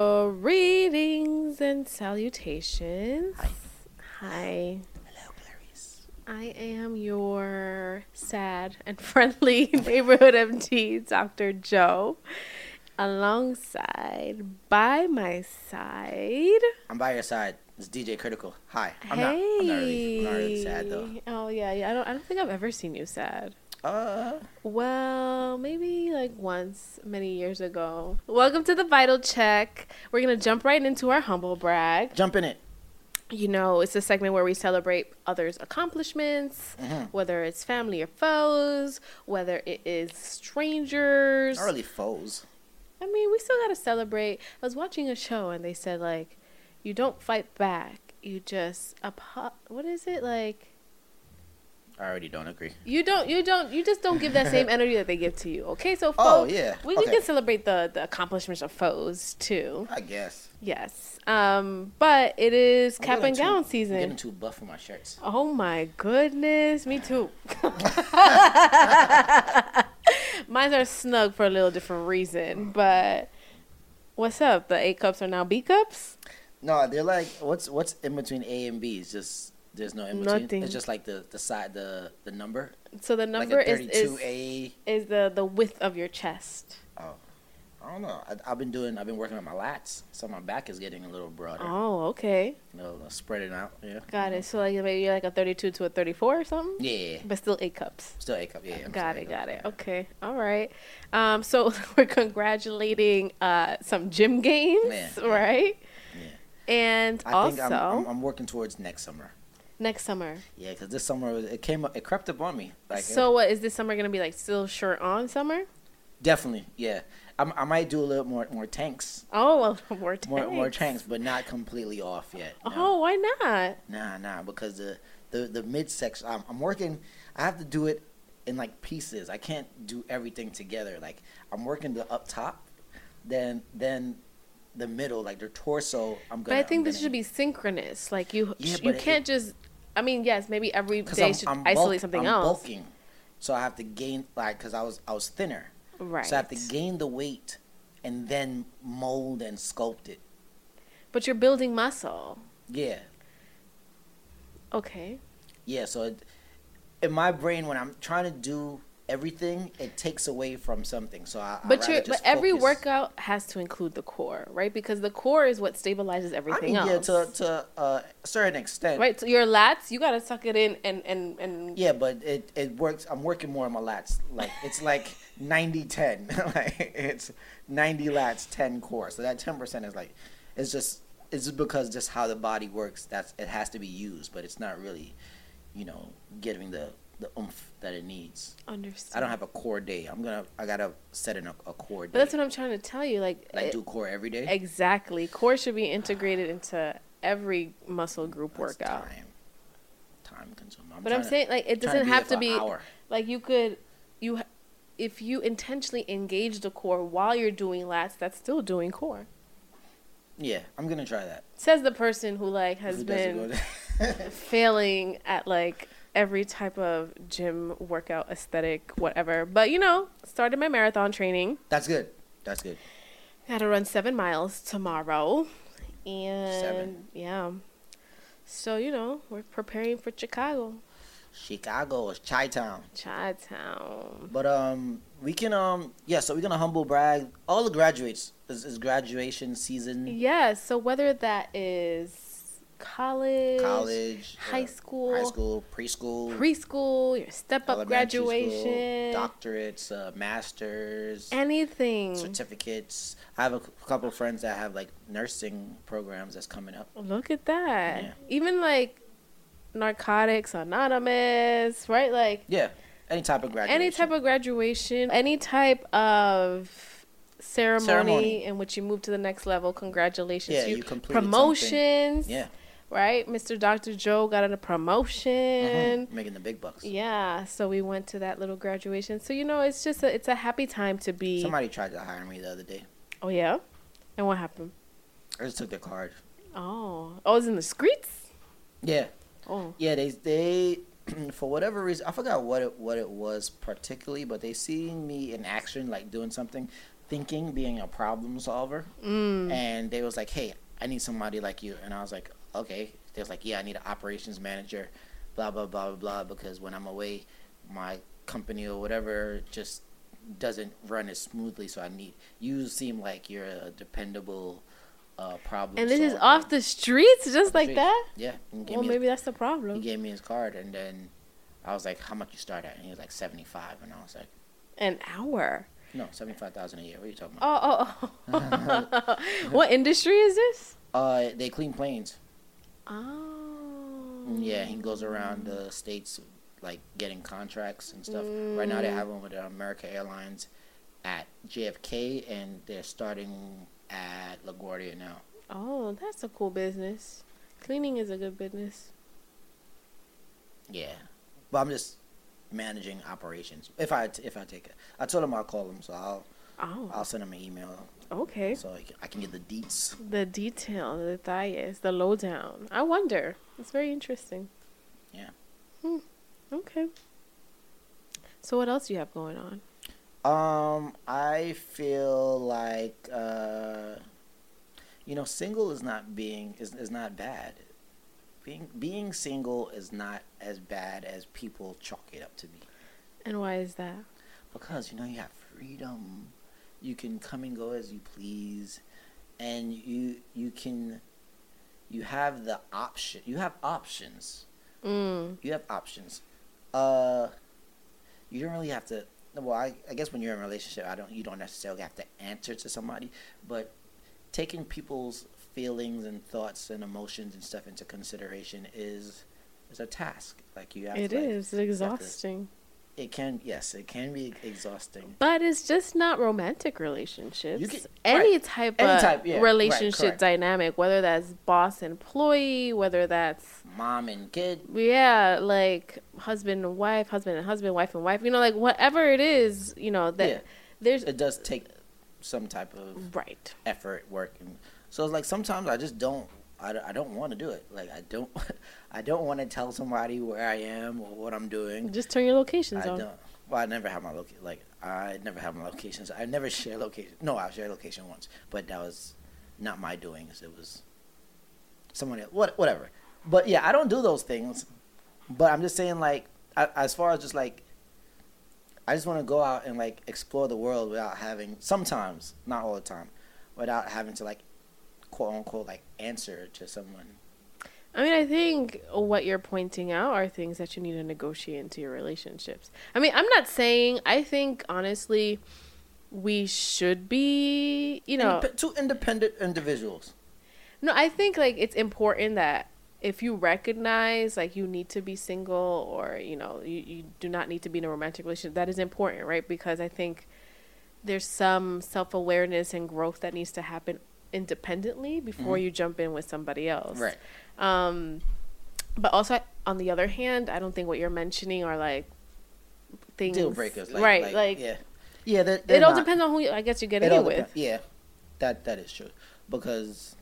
Greetings and salutations. Hi. Hi. Hello, Clarice. I am your sad and friendly neighborhood MD, Dr. Jo. Alongside, by my side. I'm by your side. It's DJ Critical. Hi. I'm hey. not. I'm not really. I'm not really sad though. Oh yeah, yeah. I don't. I don't think I've ever seen you sad. Uh, Well, maybe like once many years ago. Welcome to the Vital Check. We're gonna jump right into our humble brag. jump in it. you know, it's a segment where we celebrate others' accomplishments, Mhm. whether it's family or foes, whether it is strangers. Not really foes. I mean, we still got to celebrate. I was watching a show and they said, like, you don't fight back. You just, apo- what is it? Like, I already don't agree. you don't, you don't, you just don't give that same energy that they give to you. Okay, so Oh, yeah. we, we can celebrate the, the accomplishments of foes too. I guess. Yes. Um, but it is I'm cap and too- gown I'm season. getting too buff for my shirts. Oh my goodness, me too. Mine are snug for a little different reason, but what's up? The A cups are now B cups? No, they're like what's what's in between A and B? It's just there's no in between. Nothing. It's just like the the side the the number. So the number like a is, is 32A. is the the width of your chest. Oh, I don't know. I, I've been doing. I've been working on my lats, so my back is getting a little broader. Oh, okay. A little spreading out. Yeah. Got it. So like maybe you're like a 32 to a 34 or something? Yeah. But still eight cups. Still eight cup. Yeah. I'm Got it, A got it. Okay. All right. Um so we're congratulating uh some gym games, Yeah, right? Yeah. And I also think I'm, I'm, I'm working towards next summer. Next summer. Yeah, because this summer it came up, it crept up on me. Like so what is this summer gonna be like? Still shirt on summer? definitely, yeah. I'm, I might do a little more more tanks, Oh, well, more tanks. more more tanks, but not completely off yet. No. Oh, why not? Nah, nah, because the the the midsection. I'm, I'm working. I have to do it in like pieces. I can't do everything together. Like I'm working the up top, then then the middle, like their torso. I'm But gonna. I think I'm this gonna- should be synchronous. Like you, Yeah, you can't just. I mean, yes, maybe every day I'm- should I'm isolate bulk- something I'm else. bulking, so I have to gain like because I was I was thinner. Right. So I have to gain the weight and then mold and sculpt it. But you're building muscle. Yeah. Okay. Yeah. So it, in my brain, when I'm trying to do everything, it takes away from something. So I. But rather you, just but every focus. workout has to include the core, right? Because the core is what stabilizes I everything mean, yeah, else. to to uh, a certain extent. right. So your lats, you gotta suck it in and and and. Yeah, but it, it works. I'm working more on my lats. Like it's like 90 10. like it's 90 lats, 10 core. So that 10% is like it's just it's just because just how the body works. That's it has to be used, but it's not really, you know, giving the the oomph that it needs. Understand. I don't have a core day. I'm gonna I gotta set in a, a core day. But that's what I'm trying to tell you. Like, like it- do core every day. exactly, core should be integrated into every muscle group That's workout. Time, time consuming. But I'm trying to- saying like it doesn't be have to be like you could you if you intentionally engage the core while you're doing lats, that's still doing core. Yeah, I'm gonna try that. Says the person who like has Who been failing at like every type of gym workout aesthetic whatever. But you know, started my marathon training. That's good. That's good. Got to run 7 miles tomorrow. And Seven. yeah. So, you know, we're preparing for Chicago, Chicago is Chi Town. Chi-town. But um, we can um, yeah. So we're gonna humble brag. All the graduates is, is graduation season. Yeah, so whether that is college, College, high school, high school, preschool, preschool, your step up graduation, school, doctorates, uh, masters, anything. certificates. I have a couple of friends that have like nursing programs that's coming up. Look at that. Yeah. Even like Narcotics Anonymous, right? Like Yeah, any type of graduation. any type of graduation, any type of ceremony, Ceremony. in which you move to the next level. Congratulations. Yeah, you, you completed promotions. Yeah, Right? Mr. Dr. Jo got a promotion. mhm, making the big bucks. Yeah, so we went to that little graduation. So you know, it's just a, it's a happy time to be. Somebody tried to hire me the other day. Oh yeah, and what happened? I just took their card. Oh, oh, it was in the streets. Yeah, Oh, Yeah, they they for whatever reason I forgot what it what it was particularly, but they seen me in action like doing something. thinking, being a problem solver, Mm. and they was like, "Hey, I need somebody like you," and I was like, "Okay." They was like, "Yeah, I need an operations manager." Blah blah blah blah blah. Because when I'm away, my company or whatever just doesn't run as smoothly. So I need you. Seem like you're a dependable uh, problem. And this is off the streets, just like Streets. that. Yeah. Well, maybe his, that's the problem. he gave me his card, and then I was like, "How much you start at?" And he was like, 75 and I was like, An hour. "No, seventy five thousand a year. What are you talking about?" Oh, oh, oh. what industry is this? Uh, they clean planes. Oh. Yeah, he goes around the states like getting contracts and stuff. Right now they have one with uh, America Airlines at JFK, and they're starting at LaGuardia now. Oh, that's a cool business. Cleaning is a good business. Yeah, but I'm just managing operations. If I if I take it, I told him I'll call him, so I'll Oh, I'll send him an email okay. so I can, I can get the deets. The detail, the detalles, the lowdown. I wonder. It's very interesting. Yeah. Hmm. Okay. So what else do you have going on? Um, I feel like uh, you know, single is not being is is not bad. Being being single is not as bad as people chalk it up to be. And why is that? Because you know you have freedom. You can come and go as you please, and you you can you have the option. You have options. Mm. You have options. Uh, you don't really have to. Well, I, I guess when you're in a relationship, I don't. You don't necessarily have to answer to somebody, but taking people's feelings and thoughts and emotions and stuff into consideration is is a task. Like you have. It to, like, is exhausting. It can. Yes, it can be exhausting. But it's just not romantic relationships. Can- any right. type Any of yeah, relationship correct. dynamic, whether that's boss employee, whether that's Mom and kid. yeah, like husband and wife, husband and husband, wife and wife, you know, like whatever it is, you know, that Yeah. there's It does take some type of right. effort, work, and so it's like sometimes I just don't. I, I don't want to do it. Like I don't. I don't want to tell somebody where I am or what I'm doing. Just turn your locations I on. don't. Well, I never have my location. Like I never have my locations. I never share location. No, I shared location once, but that was not my doings. It was someone else. What, whatever. But yeah, I don't do those things. But I'm just saying, like, I, as far as just like, I just want to go out and like explore the world without having. Sometimes, not all the time, without having to like, quote unquote, like answer to someone. I mean, I think what you're pointing out are things that you need to negotiate into your relationships. I mean, I'm not saying, I think honestly, we should be, you know, Indep- two independent individuals. no, I think like it's important that if you recognize like you need to be single or, you know, you, you do not need to be in a romantic relationship, that is important, right? Because I think there's some self awareness and growth that needs to happen independently before Mhm. you jump in with somebody else. Right. Um, but also, on the other hand, I don't think what you're mentioning are like things Deal breakers. Like, right? Like, Like, yeah. Yeah, they're, it they're all not. depends on who you, I guess you're getting all it with. depend- Yeah, that that is true because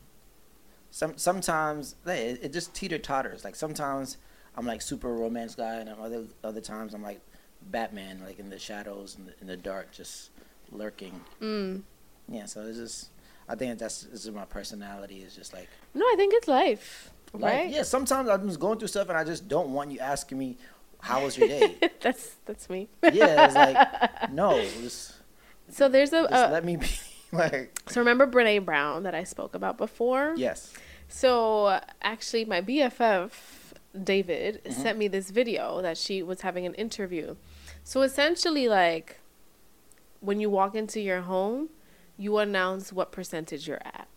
some sometimes hey, it, it just teeter totters. Like sometimes I'm like super romance guy, and other other times I'm like Batman, like in the shadows and in, the, in the dark, just lurking. Mm. Yeah, so it's just I think that's this is my personality. Is just like No, I think it's life, life. right? Yeah, sometimes I'm just going through stuff, and I just don't want you asking me how was your day. that's that's me. yeah, it's like no, just, So there's a, uh, let me be. like so remember Brene Brown that I spoke about before. yes. So actually, my BFF David Mhm. sent me this video that she was having an interview. So essentially, like when you walk into your home, you announce what percentage you're at,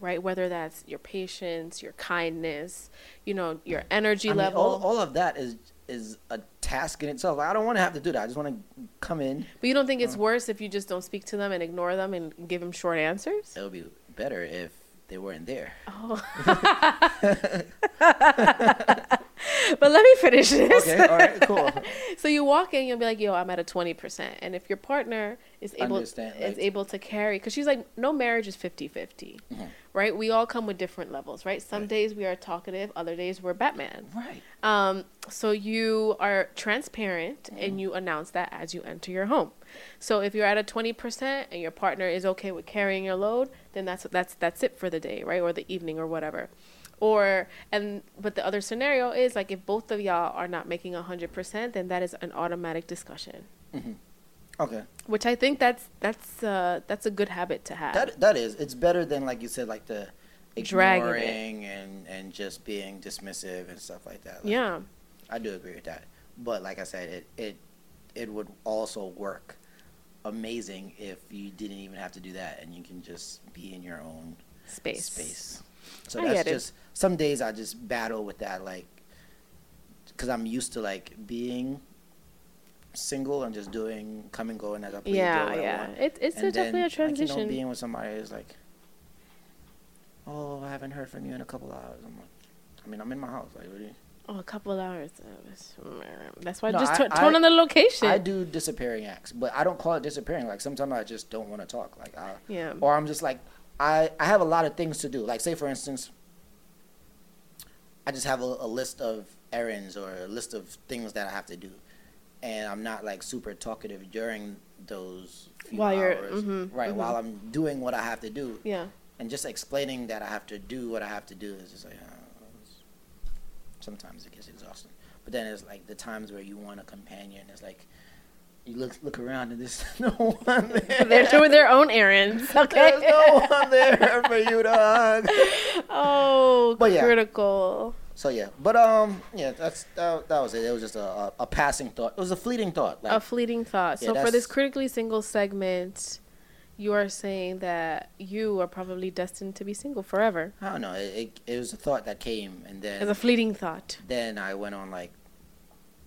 right? Whether that's your patience, your kindness, you know, your energy I mean, level. all, all of that is is a task in itself. I don't want to have to do that. I just want to come in. but you don't think it's uh-huh. worse if you just don't speak to them and ignore them and give them short answers? It would be better if they weren't there. Oh. but let me finish this. Okay, all right, cool. So you walk in, you'll be like, "Yo, I'm at a twenty percent," and if your partner is able Understand, is like- able to carry, because she's like, no marriage is 50-50. Mhm. Right? We all come with different levels, right? Some Right. days we are talkative, other days we're Batman. Right. Um, so you are transparent Mm-hmm. and you announce that as you enter your home. So if you're at a twenty percent and your partner is okay with carrying your load, then that's that's that's it for the day, right? Or the evening or whatever. Or and but the other scenario is like if both of y'all are not making a hundred percent, then that is an automatic discussion. Okay. Which I think that's that's uh that's a good habit to have. That that is. It's better than like you said, like the ignoring and and just being dismissive and stuff like that. Like, yeah. I do agree with that. But like I said, it it it would also work amazing if you didn't even have to do that and you can just be in your own Space. space. So I that's it. just some days I just battle with that, like, because I'm used to like being single and just doing come and go and as I please. Yeah, yeah. It, it's a, And definitely a transition. Like, you know, being with somebody is like, oh, I haven't heard from you in a couple hours. I'm like, I mean, I'm in my house. Like, what you? Oh, a couple of hours. That's why No, just I- turn I- on the location. I do disappearing acts, but I don't call it disappearing. Like sometimes I just don't want to talk. Like, I, Yeah. or I'm just like, I I have a lot of things to do. Like, say for instance, I just have a, a list of errands or a list of things that I have to do, and I'm not like super talkative during those few While you're- hours. mhm, right mhm. while I'm doing what I have to do, Yeah. and just explaining that I have to do what I have to do is just like. Uh, sometimes it gets exhausting, but then it's like the times where you want a companion. It's like you look look around and there's no one there. They're doing their own errands. Okay. There's no one there for you to hug. oh, But yeah. So yeah, but um, yeah, that's that, that was it. It was just a, a, a passing thought. It was a fleeting thought. Like, a fleeting thought. Yeah, so for this critically single segment, you are saying that you are probably destined to be single forever. I don't know. It, it it was a thought that came, and then As a fleeting thought. then I went on like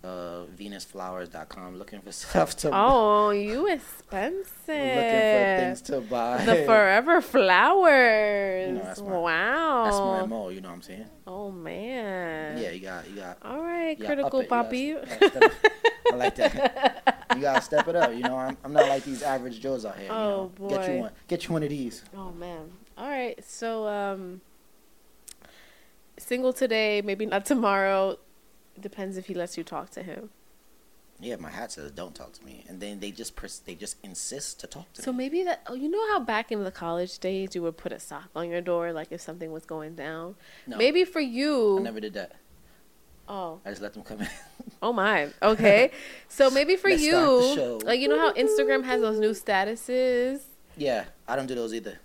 uh venusflowers.com looking for stuff to Oh, you expensive. looking for things to buy. The forever flowers. You know, that's my- wow. That's my mo. You know what I'm saying? Oh man. Yeah, you got you got. All right, critical up it. You gotta- Poppy. you gotta step it- I like that. You gotta step it up. You know, I'm, I'm not like these average Joes out here. you Oh, boy Get you one. Get you one of these. Oh man. All right. So um single today, maybe not tomorrow. Depends if he lets you talk to him. Yeah, my hat says don't talk to me, and then they just pers- they just insist to talk to So me. maybe that oh, you know how back in the college days you would put a sock on your door like if something was going down. No, Maybe for you I never did that. Oh. I just let them come in. Oh my. Okay. so maybe for Let's you show. like you know how Instagram has those new statuses? yeah, I don't do those either.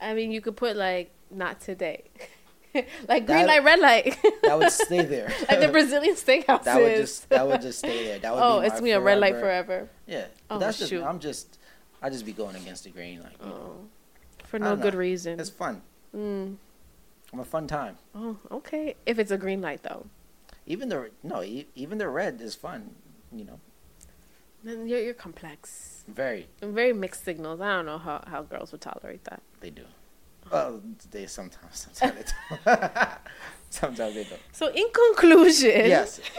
I mean you could put like not today. like green That- light, red light. That would stay there. like the Brazilian steakhouses. that would just that would just stay there. That would oh, be it's me a red light forever-. Yeah, Oh, that's just. I'm just I just be going against the grain. Like Oh. For no good know. reason. it's fun. Mm. I'm a fun time. Oh, okay. If it's a green light though. Even the no, even the red is fun. You know, Then you're you're complex. very Very mixed signals. I don't know how, how girls would tolerate that. they do. Well, they sometimes sometimes they don't. sometimes they don't. So in conclusion, Yes.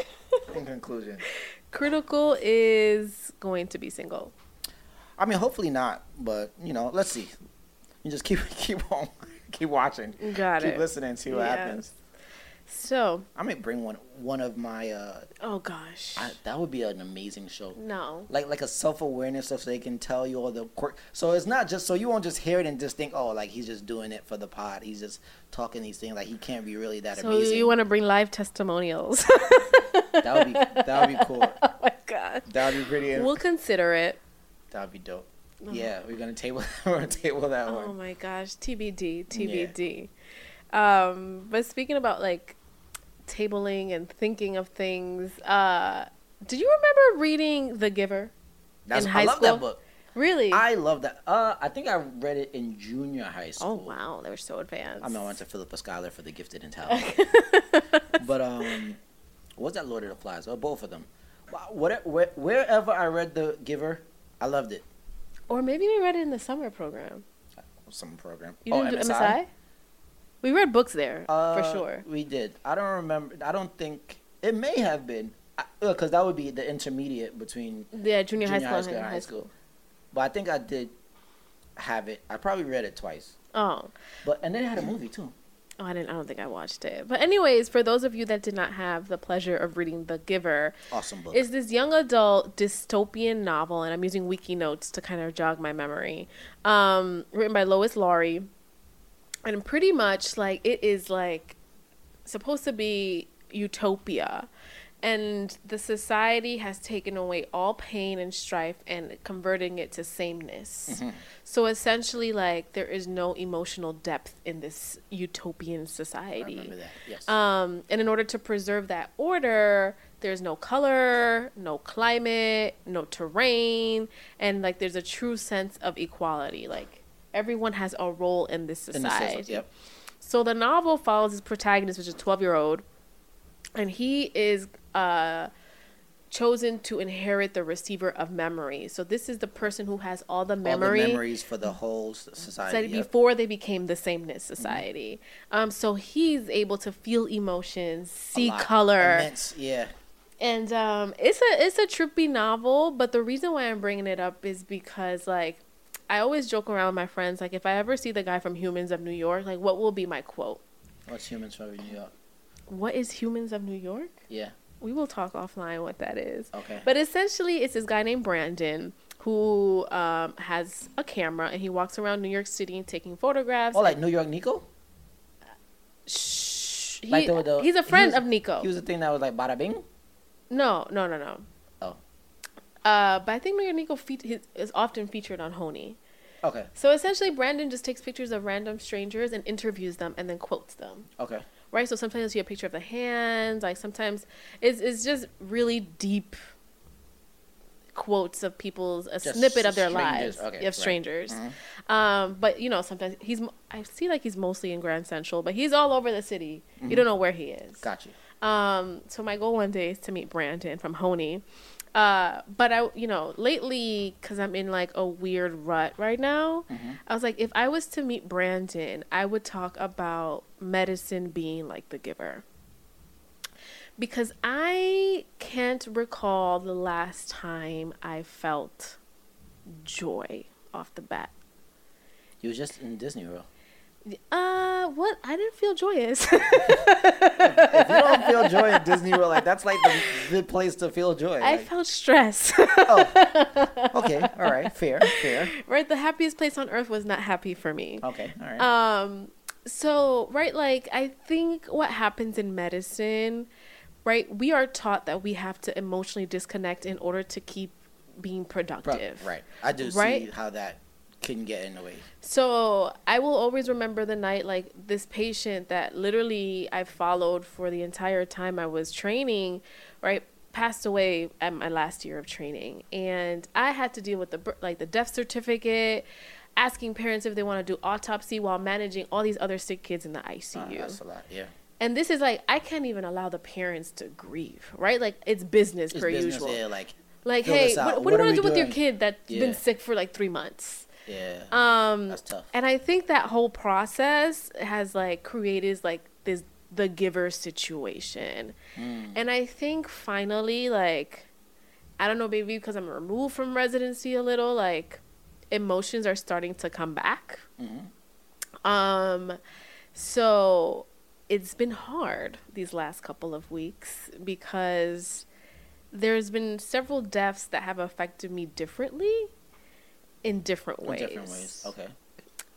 In conclusion, critical is going to be single. I mean, hopefully not, but you know, let's see. You just keep keep on keep watching, Got keep it. listening, see what Yes. happens. So, I might bring one one of my. uh oh gosh, I, That would be an amazing show. no. Like like a self awareness stuff, so they can tell you all the quirk. So it's not just so you won't just hear it and just think, oh, like he's just doing it for the pod. He's just talking these things. Like he can't be really that So amazing. So you want to bring live testimonials? that would be that would be cool. oh my god. That would be pretty. We'll consider it. that would be dope. Oh. Yeah, we're gonna table we're gonna table that Oh one. my gosh, TBD, TBD. Um, but speaking about like tabling and thinking of things, uh, did you remember reading The Giver? That's in I love school? that book. Really? I love that. Uh, I think I read it in junior high school. oh wow, they were so advanced. I mean, I went to Philippa Schuyler for the gifted and talented. but um, was that Lord of the Flies? Or both of them? Wow, What, where, wherever I read The Giver, I loved it. or maybe we read it in the summer program. Some program. You oh, do MSI? MSI? We read books there for Uh, sure. We did. I don't remember. I don't think it may have been because that would be the intermediate between. Yeah, junior, high junior school, high school and high high school. But I think I did have it. I probably read it twice. Oh. But and then it had a movie too. Oh, I didn't. I don't think I watched it. But anyways, for those of you that did not have the pleasure of reading The Giver, Awesome book. is this young adult dystopian novel, and I'm using wiki notes to kind of jog my memory. Um, written by Lois Lowry, and pretty much like it is like supposed to be utopia, and the society has taken away all pain and strife and converting it to sameness. So essentially, like there is no emotional depth in this utopian I society. remember that. Yes. Um, and in order to preserve that order, there's no color, no climate, no terrain, and like there's a true sense of equality. Like everyone has a role in this In society. system, Yep. So the novel follows his protagonist, which is a 12 year old, and he is uh, chosen to inherit the receiver of memory. So this is the person who has all the memory All the memories for the whole society. yep. before they became the sameness society. Um, so he's able to feel emotions, see color, Immense, yeah. and um, it's a it's a trippy novel. But the reason why I'm bringing it up is because like I always joke around with my friends like if I ever see the guy from Humans of New York, like what will be my quote? What's humans from New York? What is Humans of New York? Yeah. We will talk offline what that is. Okay. But essentially, it's this guy named Brandon who um, has a camera and he walks around New York City taking photographs. oh, like New York Nico? Shh. He, Like the- the- he's a he friend was- of Nico. He was the thing that was like bada bing. no, no, no, no. Uh, but I think New York Nico fe- is often featured on HONY. Okay. So essentially, Brandon just takes pictures of random strangers and interviews them and then quotes them. Okay. Right? So sometimes you see a picture of the hands. Like sometimes it's, it's just really deep quotes of people's a Just snippet of their strangers. lives Okay, of right. strangers. Mhm. Um, but you know, sometimes he's I see like he's mostly in Grand Central, but he's all over the city. You don't know where he is. Got you. Um, so my goal one day is to meet Brandon from HONY. Uh, but I, you know, lately, cause I'm in like a weird rut right now. I was like, if I was to meet Brandon, I would talk about medicine being like the giver. Because I can't recall the last time I felt joy off the bat. You was just in Disney World. Uh, what? I didn't feel joyous. if you don't feel joy in Disney World, like that's like the, the place to feel joy. I like- felt stress. oh, okay, all right, fair, fair. right? The happiest place on earth was not happy for me. Okay, all right. Um, so, right, like, I think what happens in medicine, right, we are taught that we have to emotionally disconnect in order to keep being Pro- productive. right, I do Right? see how that can get in the way. So I will always remember the night like this patient that literally I followed for the entire time I was training, right? Passed away at my last year of training, and I had to deal with the like the death certificate, asking parents if they want to do autopsy while managing all these other sick kids in the Uh, ICU. that's a lot. Yeah, and this is like I can't even allow the parents to grieve, right? Like it's business it's per business. usual. Yeah, like Like, hey, what, what, What do you want to do with your kid that's Yeah. been sick for like three months? Yeah, Um, that's tough. and I think that whole process has like created like this the giver situation. Mm. And I think finally like I don't know maybe because I'm removed from residency a little like emotions are starting to come back. Mhm. Um so it's been hard these last couple of weeks because there's been several deaths that have affected me differently in different In ways. different ways. Okay.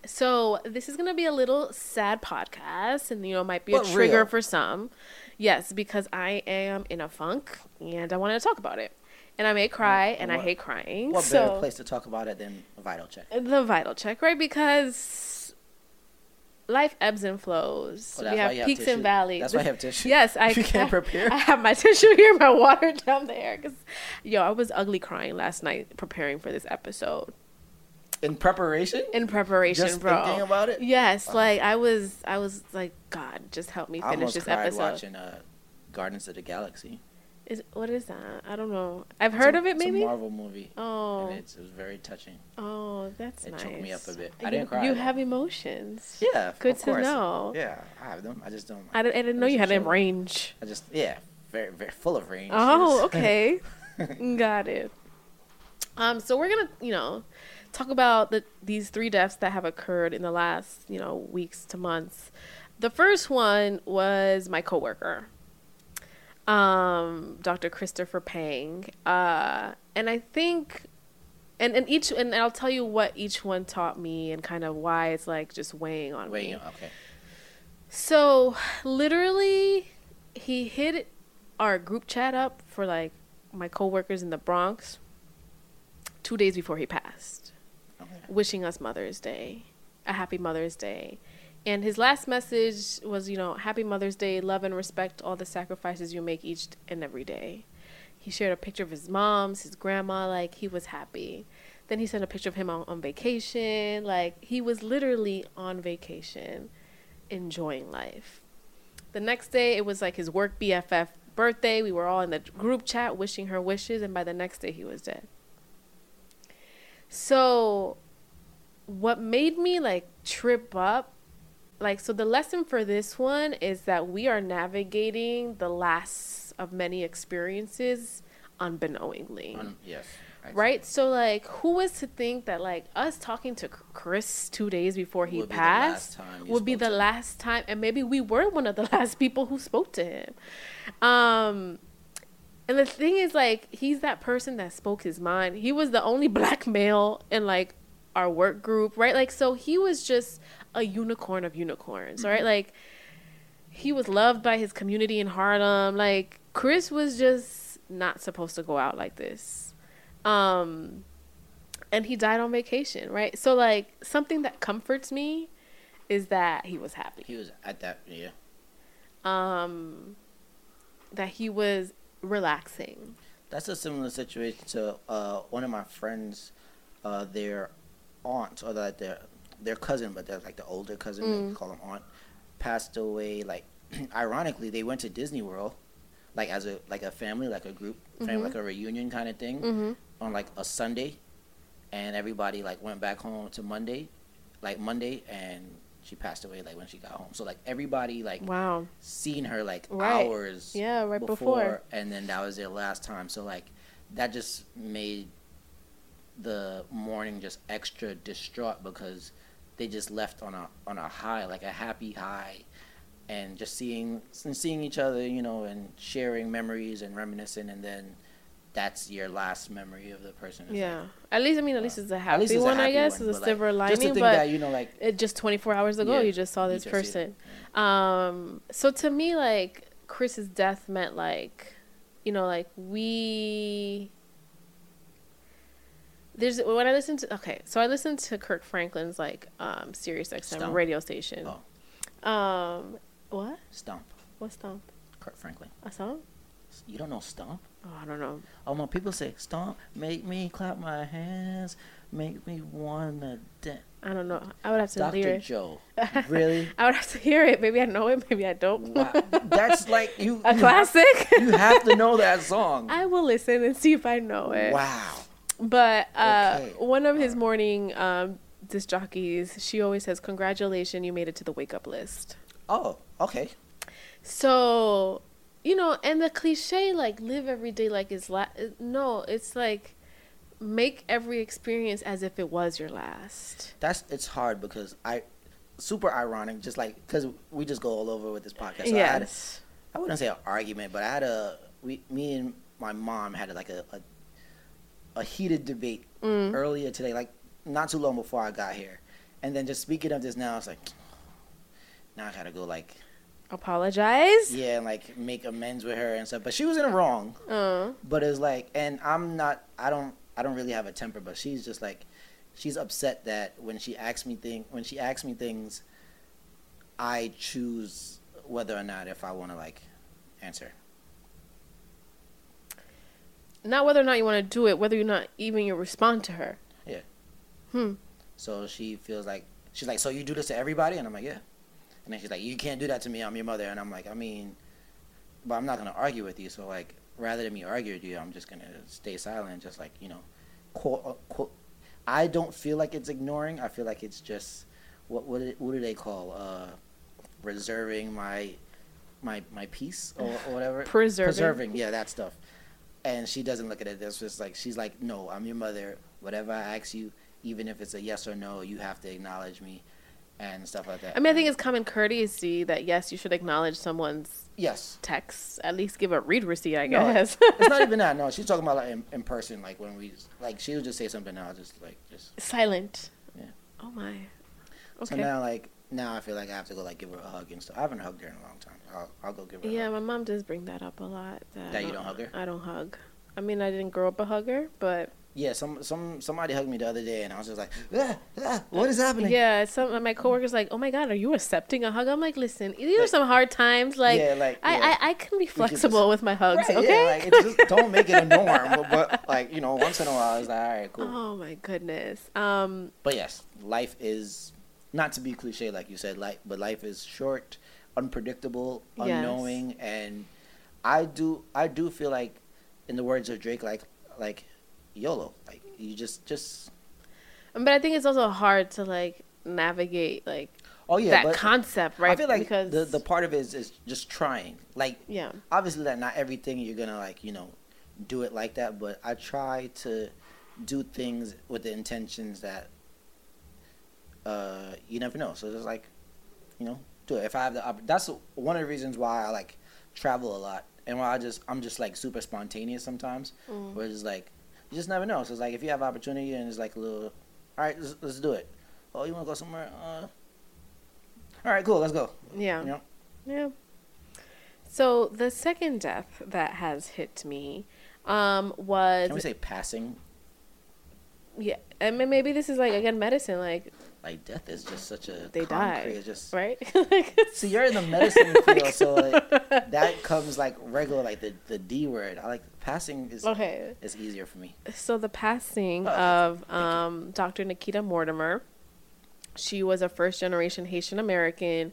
So this is gonna be a little sad podcast, and you know might be But a trigger real. for some. Yes, because I am in a funk, and I want to talk about it. And I may cry, and I hate crying. What so better place to talk about it than a vital check? the vital check, right? Because life ebbs and flows. Well, we have have peaks tissue. and valleys. That's why I have tissue. Yes, I You can't I- prepare? I have my tissue here, my water down there. Cause, yo, I was ugly crying last night preparing for this episode In preparation, in preparation, just bro. thinking about it. Yes, Wow. like I was, I was like, God, just help me finish this episode. watching uh, Guardians of the Galaxy. Is what is that? I don't know. I've heard a- of it, maybe it's a Marvel movie. Oh, And it's, it was very touching. oh, that's It nice. choked me up a bit. I You- didn't cry, You have emotions. Yeah, Good to course. know. Yeah, I have them. I just don't. I, didn't- I didn't know you had a them range. I just yeah, very very full of range. Oh, okay. Got it. Um, so we're gonna, you know, talk about the these three deaths that have occurred in the last you know weeks to months. The first one was my coworker, um, Dr. Christopher Pang, uh, and I think, and and each and I'll tell you what each one taught me and kind of why it's like just weighing on Wait, me. okay. So literally, he hit our group chat up for like my coworkers in the Bronx two days before he passed, Wishing us Mother's Day, a happy Mother's Day. And his last message was, you know, happy Mother's Day, love and respect all the sacrifices you make each and every day. He shared a picture of his mom's, his grandma, like he was happy. Then he sent a picture of him on, on vacation. Like he was literally on vacation, enjoying life. The next day, it was like his work BFF birthday. We were all in the group chat wishing her wishes, and by the next day, he was dead. So, what made me like trip up, like, so the lesson for this one is that we are navigating the last of many experiences unbeknowingly Un- yes. I see. right so like who was to think that like us talking to chris two days before he Would be passed time would be the last time and maybe we were one of the last people who spoke to him um and the thing is like he's that person that spoke his mind he was the only black male in like our work group right like so he was just a unicorn of unicorns right Mm-hmm. like he was loved by his community in Harlem. Like Chris was just not supposed to go out like this. Um and he died on vacation, right? So like something that comforts me is that he was happy. He was at that. Yeah. Um that he was relaxing. That's a similar situation to uh, one of my friends. Uh, their aunt or like their their cousin, but they're like the older cousin. Mm. They call them aunt. Passed away. Like ironically, they went to Disney World, like as a like a family, like a group, family, Mhm. like a reunion kind of thing Mm-hmm. on like a Sunday, and everybody like went back home to Monday, like Monday, and she passed away like when she got home. So like everybody like Wow. seen her like Right. hours Yeah, right before, before. and then that was their last time. So like that just made the morning just extra distraught because they just left on a on a high, like a happy high, and just seeing and seeing each other, you know, and sharing memories and reminiscing, and then that's your last memory of the person. It's Yeah. like, At least I mean at least it's a happy it's one, a happy I guess. one, it's a silver like, lining, but that you know, like it just 24 hours ago Yeah, you just saw this just person um so to me like chris's death meant like you know like we there's when i listen to okay so i listened to kirk franklin's like um sirius xm radio station Oh. um what Stump, what's stomp Kirk Franklin. a song You don't know stomp? oh i don't know Oh, my people say stomp, make me clap my hands, make me wanna dance. i don't know i would have to hear it. Dr. Jo, really? i would have to hear it maybe i know it maybe i don't Wow. That's like you. a you classic Have, you have to know that song. i will listen and see if i know it Wow. But uh, Okay. one of his morning um, disc jockeys, she always says, "Congratulations, you made it to the wake up list." Oh, okay. So, you know, and the cliche like live every day like it's la- no, it's like make every experience as if it was your last. That's it's hard because I, super ironic. Just like because we just go all over with this podcast. So I, had, yes. I wouldn't say an argument, but I had a we me and my mom had like a a, a heated debate Mm. earlier today, like not too long before I got here, and then just speaking of this now, it's like now I gotta go like Apologize. yeah, and like make amends with her and stuff. But she was in the wrong. Uh, But it's like, and I'm not. I don't. I don't really have a temper. But she's just like, she's upset that when she asks me thing, when she asks me things, I choose whether or not if I want to like answer. not whether or not you want to do it, whether or not even you respond to her. Yeah. Hmm. So she feels like she's like, so you do this to everybody, and I'm like, yeah. And then she's like, you can't do that to me. I'm your mother, and I'm like, I mean, but I'm not gonna argue with you. So like, rather than me argue with you, I'm just gonna stay silent, just like you know, quote unquote. I don't feel like it's ignoring. I feel like it's just what what do- what do they call uh, reserving my my my peace or, or whatever. Preserving. Preserving, yeah, that stuff. And she doesn't look at it. It's just like she's like, no, I'm your mother. Whatever I ask you, even if it's a yes or no, you have to acknowledge me and stuff like that. I mean, I think it's common courtesy that yes, you should acknowledge someone's yes. text. At least give a read receipt, I No, guess. it's not even that. No, she's talking about like in, in person, like when we like she would just say something. I'll just like just Silent. Yeah. Oh my. Okay. So now like now I feel like I have to go like give her a hug and stuff. I haven't hugged her in a long time. I'll I'll go give her. a yeah, my mom does bring that up a lot. That, That you don't hug her? I don't hug. I mean, I didn't grow up a hugger, but Yeah, some some somebody hugged me the other day, and I was just like, ah, ah, what is happening? yeah, some my coworkers like, oh my god, are you accepting a hug? I'm like, listen, these are some hard times. Like, yeah, like I, yeah. I I can be just- flexible with my hugs. Right, okay. yeah, like it's just don't make it a norm, but, but like you know, once in a while, it's like all right, cool. Oh my goodness. Um. But yes, life is not to be cliche, like you said, life, but life is short, unpredictable, Yes. unknowing, and I do, I do feel like, in the words of Drake, like, like YOLO, like you just, just, But I think it's also hard to like navigate like oh yeah, that concept, right? I feel like because the the part of it is, is just trying, like yeah, obviously that not everything you're gonna like, you know, do it like that, but I try to do things with the intentions that uh, you never know. So it's like, you know, do it. If I have the that's one of the reasons why I like travel a lot and why I just I'm just like super spontaneous sometimes. Mm. Where it's like you just never know. So it's like if you have opportunity and it's like a little, all right, let's, let's do it. Oh, you want to go somewhere? Uh, all right, cool, let's go. yeah, You know, yeah. So the second death that has hit me um, was can we say passing? yeah. I mean, maybe this is like again medicine, like Like death is just such a They die. it's Just right. so you're in the medicine field, so like that comes like regular, like the the D word. I like passing is okay. it's easier for me. So the passing Oh, of um, Dr. Nikita Mortimer. She was a first generation Haitian American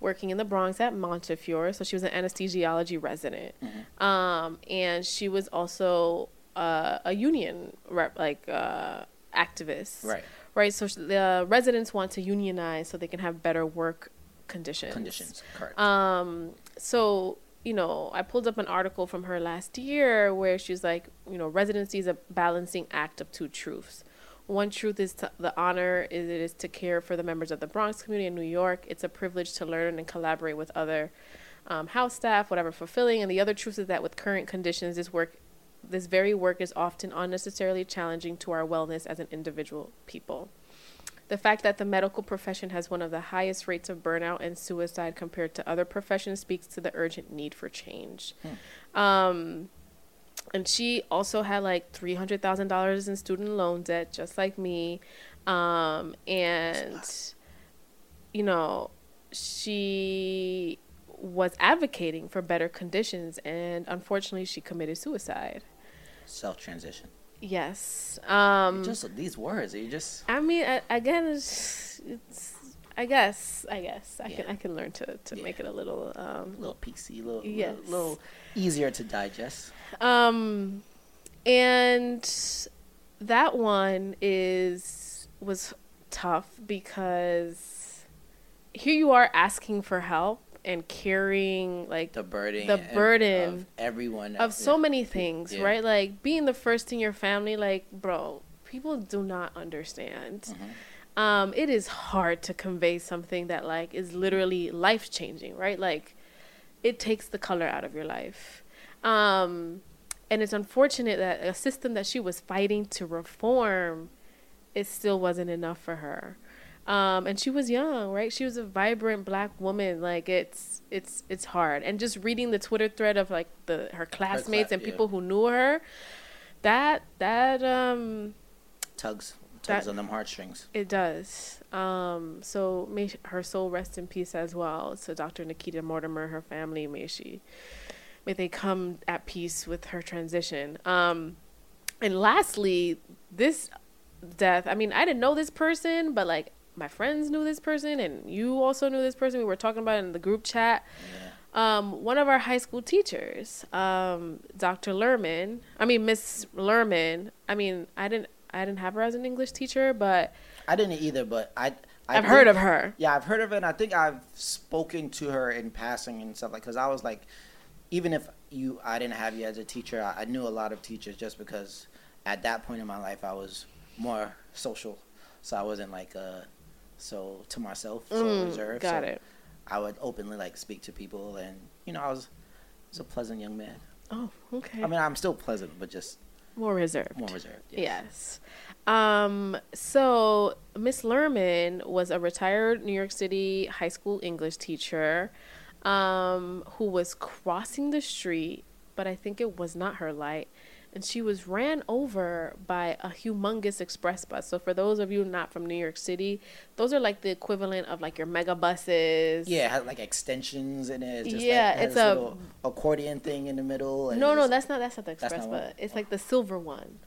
working in the Bronx at Montefiore. So she was an anesthesiology resident. Mm-hmm. Um, and she was also uh, a union rep, like uh, activist. Right. Right. So the residents want to unionize so they can have better work conditions. Conditions, correct. Um, so you know, I pulled up an article from her last year where she's like, you know, residency is a balancing act of two truths. One truth is to, the honor is it is to care for the members of the Bronx community in New York. It's a privilege to learn and collaborate with other um, house staff, whatever fulfilling. And the other truth is that with current conditions, this work, this very work is often unnecessarily challenging to our wellness as an individual people. The fact that the medical profession has one of the highest rates of burnout and suicide compared to other professions speaks to the urgent need for change. Um, and she also had like three hundred thousand dollars in student loan debt, just like me. Um, and you know, she was advocating for better conditions, and unfortunately, she committed suicide. Self transition. Yes. Um, just these words, you just I mean, I, again, it's, it's. I guess. I guess I can. I can learn to to Yeah. make it a little. Um, a little PC, a little, Yes. little, little easier to digest. um, and that one is was tough because here you are asking for help and carrying like The burden, The burden of everyone of so many things, Yeah. right? Like being the first in your family, like, bro, people do not understand. Mm-hmm. Um, it is hard to convey something that like is literally life changing, right? Like it takes the color out of your life. Um, and it's unfortunate that a system that she was fighting to reform, it still wasn't enough for her. Um, and she was young, right? She was a vibrant black woman. Like it's it's it's hard. And just reading the Twitter thread of like the her classmates and yeah. people who knew her, that that um tugs, tugs That- on them heartstrings. it does. Um, so may her soul rest in peace as well. So Dr. Nikita Mortimer, her family, may she, may they come at peace with her transition. Um, and lastly, this death. I mean, I didn't know this person, but like my friends knew this person, and you also knew this person. We were talking about it in the group chat. Yeah. Um, one of our high school teachers, um, Dr. Lerman. I mean, Miss Lerman. I mean, I didn't. I didn't have her as an English teacher, but I didn't either, but I. I I've heard of her. Yeah, I've heard of it, and I think I've spoken to her in passing and stuff like. Because I was like, even if you, I didn't have you as a teacher, I, I knew a lot of teachers just because at that point in my life I was more social so I wasn't like uh so to myself, so Mm, reserved. got so it. I would openly like speak to people, and you know, I was, I was a pleasant young man. Oh, okay. I mean, I'm still pleasant, but just more reserved. more reserved. Yes. Um, so Miss Lerman was a retired New York City high school English teacher um, who was crossing the street, but I think it was not her light. And she was ran over by a humongous express bus. So for those of you not from New York City, those are like the equivalent of like your mega buses. Yeah, like extensions in it. It's just Yeah, like, it's a- accordion thing in the middle. And No, no, that's not that's not the express bus. It's like the silver one.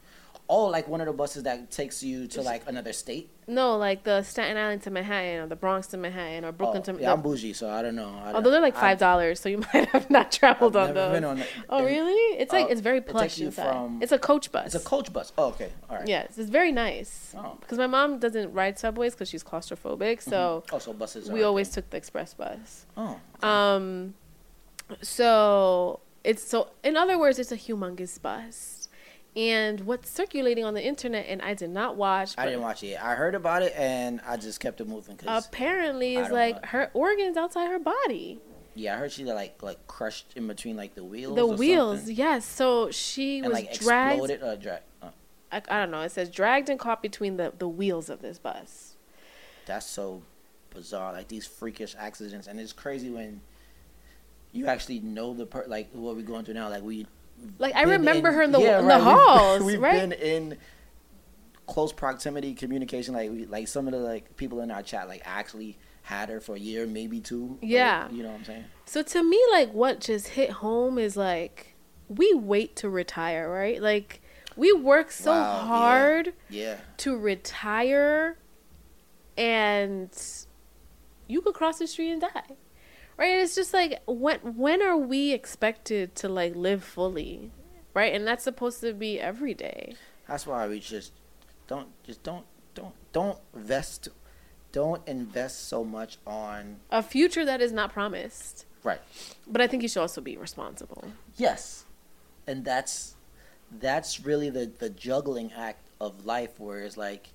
Oh, like one of the buses that takes you to like another state. No, like the Staten Island to Manhattan or the Bronx to Manhattan or Brooklyn oh, to yeah, the- I'm bougie, so I don't know. I don't- Oh, they're like five dollars, so you might have not traveled I've on never those. been on it. oh And really? It's like uh, it's very it takes plush you inside. from- it's a coach bus. It's a coach bus. Oh, okay, all right. Yes, it's very nice. Oh. Because my mom doesn't ride subways because she's claustrophobic, so Also, buses. we always okay. took the express bus. Oh. Um, so it's so in other words, it's a humongous bus, and what's circulating on the internet, and I did not watch. I didn't watch it. I heard about it and I just kept it moving because Apparently, it's like want- her organs outside her body. yeah, I heard she like like crushed in between like the wheels. The wheels, something, yes. So she and was like dragged. exploded. Uh, drag. Uh, I, I don't know. It says dragged and caught between the, the wheels of this bus. that's so bizarre. Like these freakish accidents, and it's crazy when you actually know the per like what we're going through now. Like we. Like I remember her in the yeah, in right, the we've- halls, We've right? been in close proximity communication. Like we, like some of the like people in our chat like actually had her for a year, maybe two. Like, Yeah. you know what I'm saying? So to me, like what just hit home is like we wait to retire, right? Like we work so Wow, yeah. hard Yeah. to retire, and you could cross the street and die, right? And it's just like when when are we expected to like live fully, right? And that's supposed to be every day. That's why we just don't just don't don't don't invest don't invest so much on A future that is not promised. right. But I think you should also be responsible. Yes. And that's that's really the the juggling act of life where it's like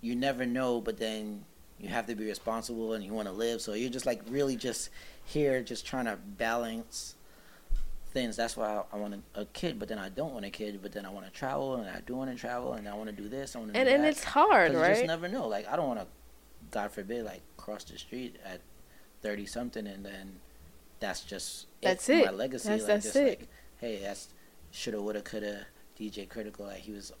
you never know but then you have to be responsible and you want to live so you're just like really just here just trying to balance things that's why I, I want a, a kid but then I don't want a kid but then I want to travel and I do want to travel and I want to do this I want to And and it's hard, 'Cause You just never know. Like I don't want to, God forbid, like cross the street at thirty something, and then that's just That's My it. legacy, That's- like that's just it. like, hey, that's shoulda, woulda, coulda. DJ Critical, like he was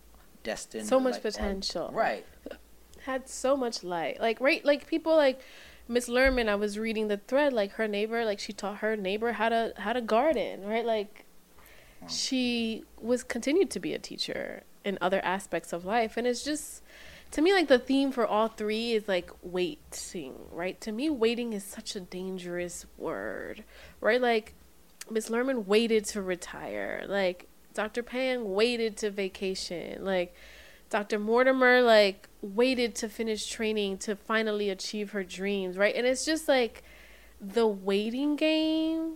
destined. So much like, on- potential. right? Had so much light. Like right like people like Miss Lerman, I was reading the thread, like her neighbor, like she taught her neighbor how to how to garden, right? Like Wow. she was continued to be a teacher in other aspects of life. And it's just to me like the theme for all three is like waiting, right? To me waiting is such a dangerous word. Right? Like Miss Lerman waited to retire. Like Dr. Pang waited to vacation. Like Dr. Mortimer like waited to finish training to finally achieve her dreams, right? And it's just like the waiting game.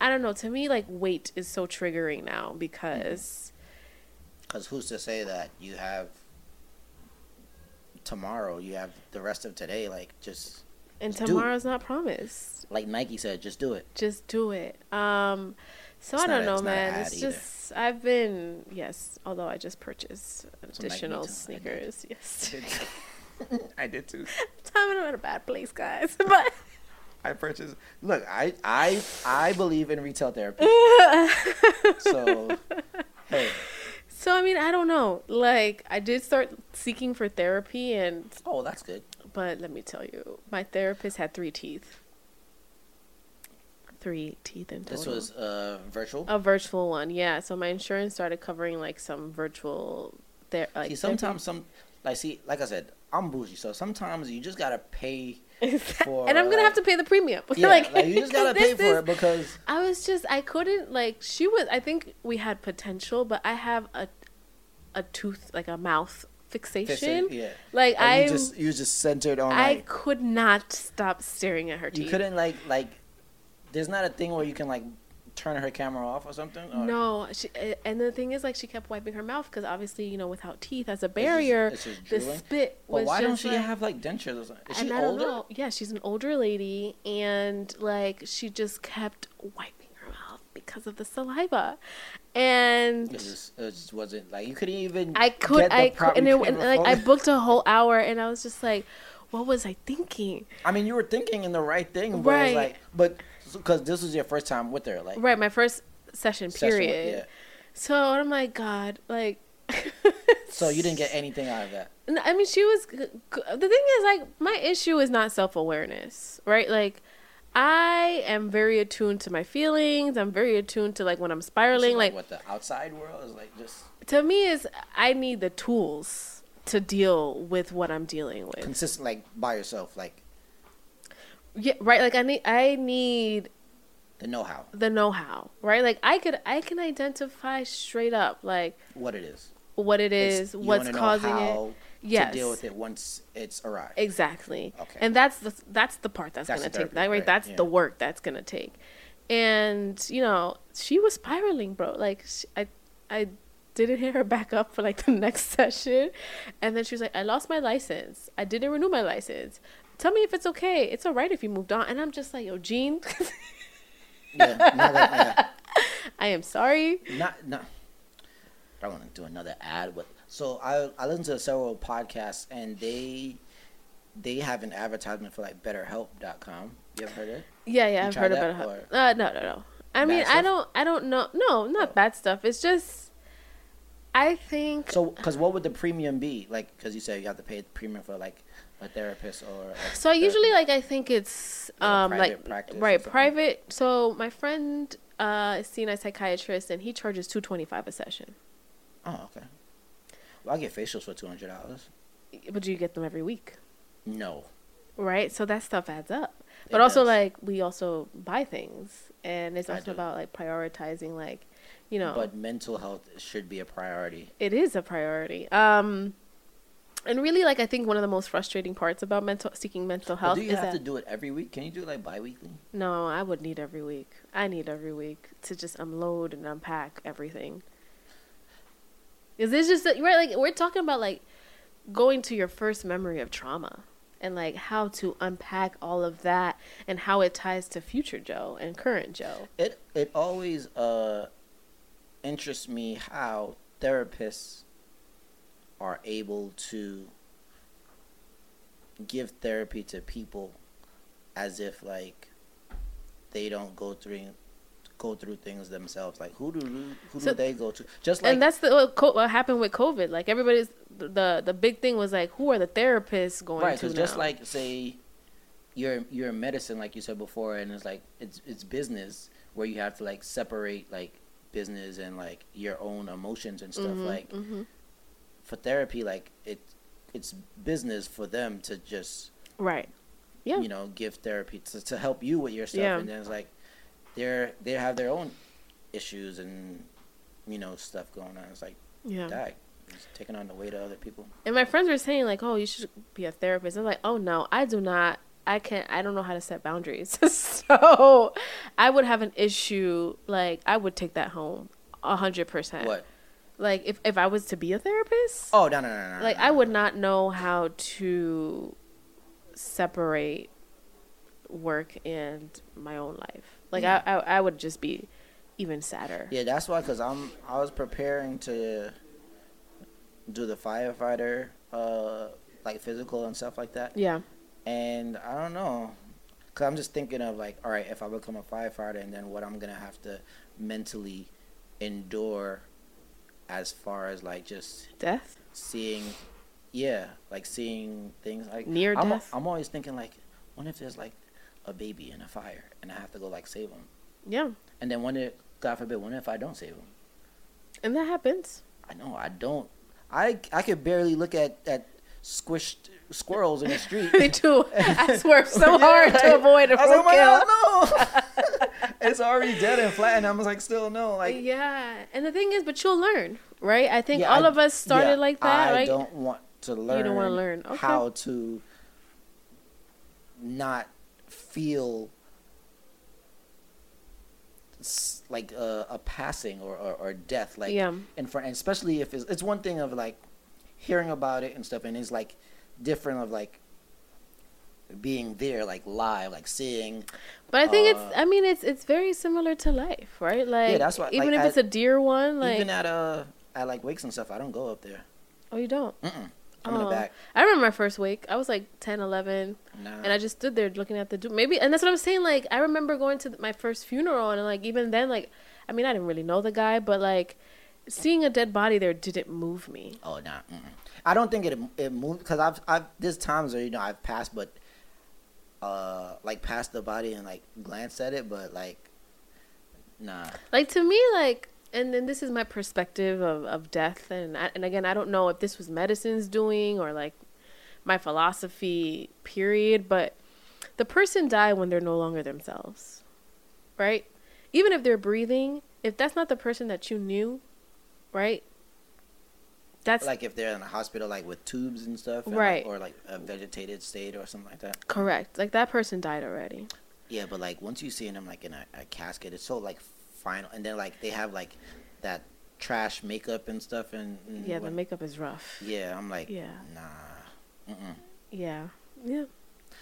I don't know. To me, like wait is so triggering now because Because who's to say that you have tomorrow? You have the rest of today. Like just and Just do it. tomorrow's not promised. like Nike said, just do it. Just do it. Um, so It's I don't a- know, man. It's either. just I've been yes. Although I just purchased additional. I did. sneakers. Yes, I did too. time I'm in a bad place, guys. But I purchased. Look, I I I believe in retail therapy. So hey, So I mean, I don't know. Like I did start seeking for therapy and oh that's good. but let me tell you, my therapist had 3 teeth. 3 teeth in total. This was uh virtual. a virtual one. Yeah, so my insurance started covering like some virtual There, like see, sometimes some like see, like I said, I'm bougie, so sometimes you just gotta pay. for, and I'm uh, have to pay the premium. Yeah, like, like, you just gotta pay for is- it because I was just I couldn't like she was I think we had potential, but I have a a tooth like a mouth fixation. yeah. Like I you just you just centered on I like could not stop staring at her teeth. you teeth. couldn't like like. There's not a thing where you can like turn her camera off or something? Or No, she, and the thing is, like, she kept wiping her mouth because obviously, you know, without teeth as a barrier, it's just the drooling? spit But was why don't just she like, have like dentures or something? Is she and I don't older? know. Yeah, she's an older lady, and like she just kept wiping her mouth because of the saliva, and It just, it just wasn't like you couldn't even. I could, the I could, and, it, and like I booked a whole hour, and I was just like, what was I thinking? I mean, you were thinking in the right thing, but Right. like, but because this was your first time with her, like Right, my first session session with- period. yeah. So oh I'm like, God, like. So you didn't get anything out of that. No, I mean, she was. The thing is, like, my issue is not self awareness, right? Like, I am very attuned to my feelings. I'm very attuned to like when I'm spiraling. Like, what the outside world is like, just to me, is I need the tools to deal with what I'm dealing with. consistent, like by yourself, like Yeah, right. Like, I need, I need the know-how, the know-how, right? Like, I could, I can identify straight up, like what it is. what It's- you what's causing it. Yes. To deal with it once it's arrived. Exactly. Okay. And that's the that's the part that's, That's gonna the take therapy, that right. right, That's yeah. the work that's gonna take. And you know, she was spiraling, bro. Like I I didn't hit her back up for like the next session, and then she was like, "I lost my license. I didn't renew my license. Tell me if it's okay. It's all right if you moved on." And I'm just like, "Yo, Jean, yeah, not that, I am sorry." Not, not. I don't want to do another ad, but so I I listen to several podcasts and they they have an advertisement for like BetterHelp.com. You ever heard of it? Yeah, yeah, You I've heard about it. Uh, no, no, no. I mean, I don't, I don't know. No, not Oh. bad stuff. It's just, I think. So, because what would the premium be? Like, because you said you have to pay the premium for like a therapist or. Like, So I usually like I think it's Like um private like right private. So my friend uh is seeing a psychiatrist and he charges two twenty five a session. Oh, okay. Well, I get facials for two hundred dollars. But do you get them every week, No. right? So that stuff adds up. It But also does. like we also buy things, and it's also about like prioritizing like, you know, But mental health should be a priority. it is a priority. Um. And really, like I think one of the most frustrating parts about mental seeking mental But health do you have that to do it every week? Can you do it like bi-weekly? no, I would need every week. I need every week to just unload and unpack everything. Is this just that- right? Like we're talking about like going to your first memory of trauma and like how to unpack all of that and how it ties to future Jo and current Jo. It it always uh interests me how therapists are able to give therapy to people as if like they don't go through go through things themselves. Like who do who So- do they go to? Just like and that's the what, what happened with COVID. Like everybody's the the big thing was like who are the therapists going right to because just like say you're you're in medicine like you said before and it's like it's it's business where you have to like separate like business and like your own emotions and stuff Mhm, like mhm. for therapy like it it's business for them to just right. Yeah. you know give therapy to, to help you with your stuff Yeah. and then it's like they're they have their own issues and you know stuff going on it's like Yeah. that taking on the weight of other people And my friends were saying like, "Oh, you should be a therapist." I'm like, "Oh no, I do not. I can't. I don't know how to set boundaries. so, I would have an issue. Like, I would take that home, a hundred percent. what Like, if if I was to be a therapist, oh no no no no like no, I no. would not know how to separate work and my own life. Like, Yeah. I, I I would just be even sadder. Yeah, that's why. Cause I'm I was preparing to do the firefighter, uh, like physical and stuff like that. Yeah. And I don't know, cause I'm just thinking of like, all right, if I become a firefighter, and then what I'm gonna have to mentally endure, as far as like just Death. seeing, yeah, like seeing things like Near I'm, death. I'm always thinking like, what if there's like a baby in a fire and I have to go like save him, Yeah. and then when it, God forbid, what if I don't save him? And that happens. I know I don't. I I could barely look at at squished squirrels in the street. Me too. I swerve so Yeah, hard like- to avoid a I was like, roadkill. oh my God, no! it's already dead and flat, and I was like, still no, like. yeah, and the thing is, but you'll learn, right? I think Yeah, all I- of us started yeah, like that, I right? don't want to learn. You don't wanna learn. Okay. how to not feel like uh, a passing or, or, or death like Yeah. in front and especially if it's, it's one thing of like hearing about it and stuff and it's like different of like being there like live like seeing But I think Uh, it's. I mean, it's it's very similar to life, right? Like, yeah, that's what- even like, if at- it's a deer one, like, even at uh at like wakes and stuff i don't go up there oh, you don't. Mm-mm. i'm in Oh. the back I remember my first wake. I was like 10, 11, nah. and I just stood there looking at the du- maybe. And that's what I'm saying. Like, I remember going to my first funeral, and like even then, like, I mean, I didn't really know the guy, but like, seeing a dead body there didn't move me. Oh no, nah, I don't think it it moved because I've I've there's times where you know I've passed, but uh like passed the body and like glanced at it, but like nah. like to me like and then this is my perspective of, of death and I, and again i don't know if this was medicine's doing or like my philosophy period but the person died when they're no longer themselves right even if they're breathing if that's not the person that you knew right that's Like if they're in a hospital, like with tubes and stuff, and, Right. like, or like a vegetated state or something like that. correct like that person died already Yeah, but like once you see them like in a, a casket, it's so like final, and then like they have like that trash makeup and stuff, and, and yeah the makeup is rough Yeah, I'm like Yeah. nah. Mm-mm. yeah yeah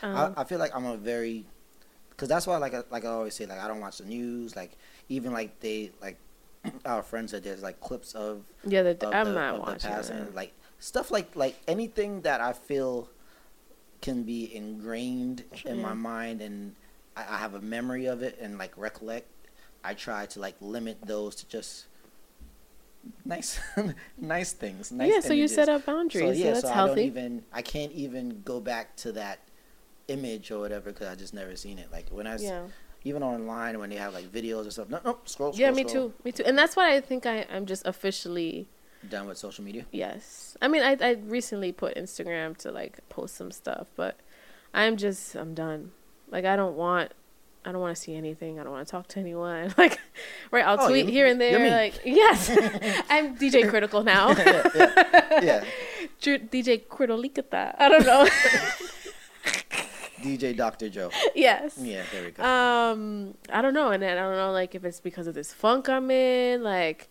um, I, I feel like I'm a very, because that's why like like I always say like I don't watch the news like even like they like our friends that there's like clips of, yeah the, of i'm the, not watching past and like stuff like like anything that I feel can be ingrained in my mind and I, I have a memory of it and like recollect. I try to like limit those to just nice nice things. Nice yeah so you set up boundaries so, yeah, that's so I healthy don't even I can't even go back to that image or whatever because I just never seen it. Like when I yeah even online when they have like videos or stuff. No, no, scroll. scroll Yeah, me scroll. too. Me too. And that's why I think I, I'm just officially Done with social media. yes. I mean, I I recently put Instagram to like post some stuff, but I'm just I'm done. Like I don't want I don't want to see anything. I don't want to talk to anyone. Like, right? I'll Oh, tweet here and there. Like, yes, I'm DJ Critical now. yeah, yeah, yeah. DJ Critalicata. I don't know. DJ Dr. Jo. yes. Yeah, there we go. Um, I don't know, and then I don't know, like if it's because of this funk I'm in, like.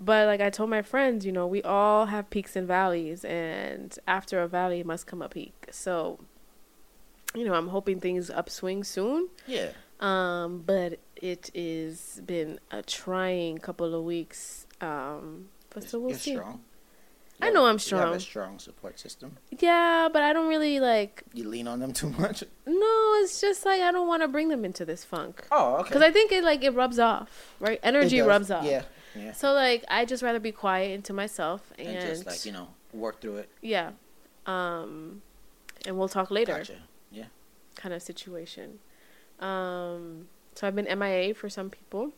But like I told my friends, you know, we all have peaks and valleys, and after a valley must come a peak. So, you know, I'm hoping things upswing soon. yeah. Um, but it is been a trying couple of weeks. Um, but so we'll You're see. strong. I know I'm strong. You have a strong support system. Yeah, but I don't really like. You lean on them too much. No, it's just like I don't want to bring them into this funk. Oh, okay. Because I think it like it rubs off, right? Energy rubs off. Yeah, yeah. So like I just rather be quiet and to myself and, And, just like you know, work through it. yeah, um, and we'll talk later, Gotcha. Yeah. kind of situation. Um, so I've been MIA for some people.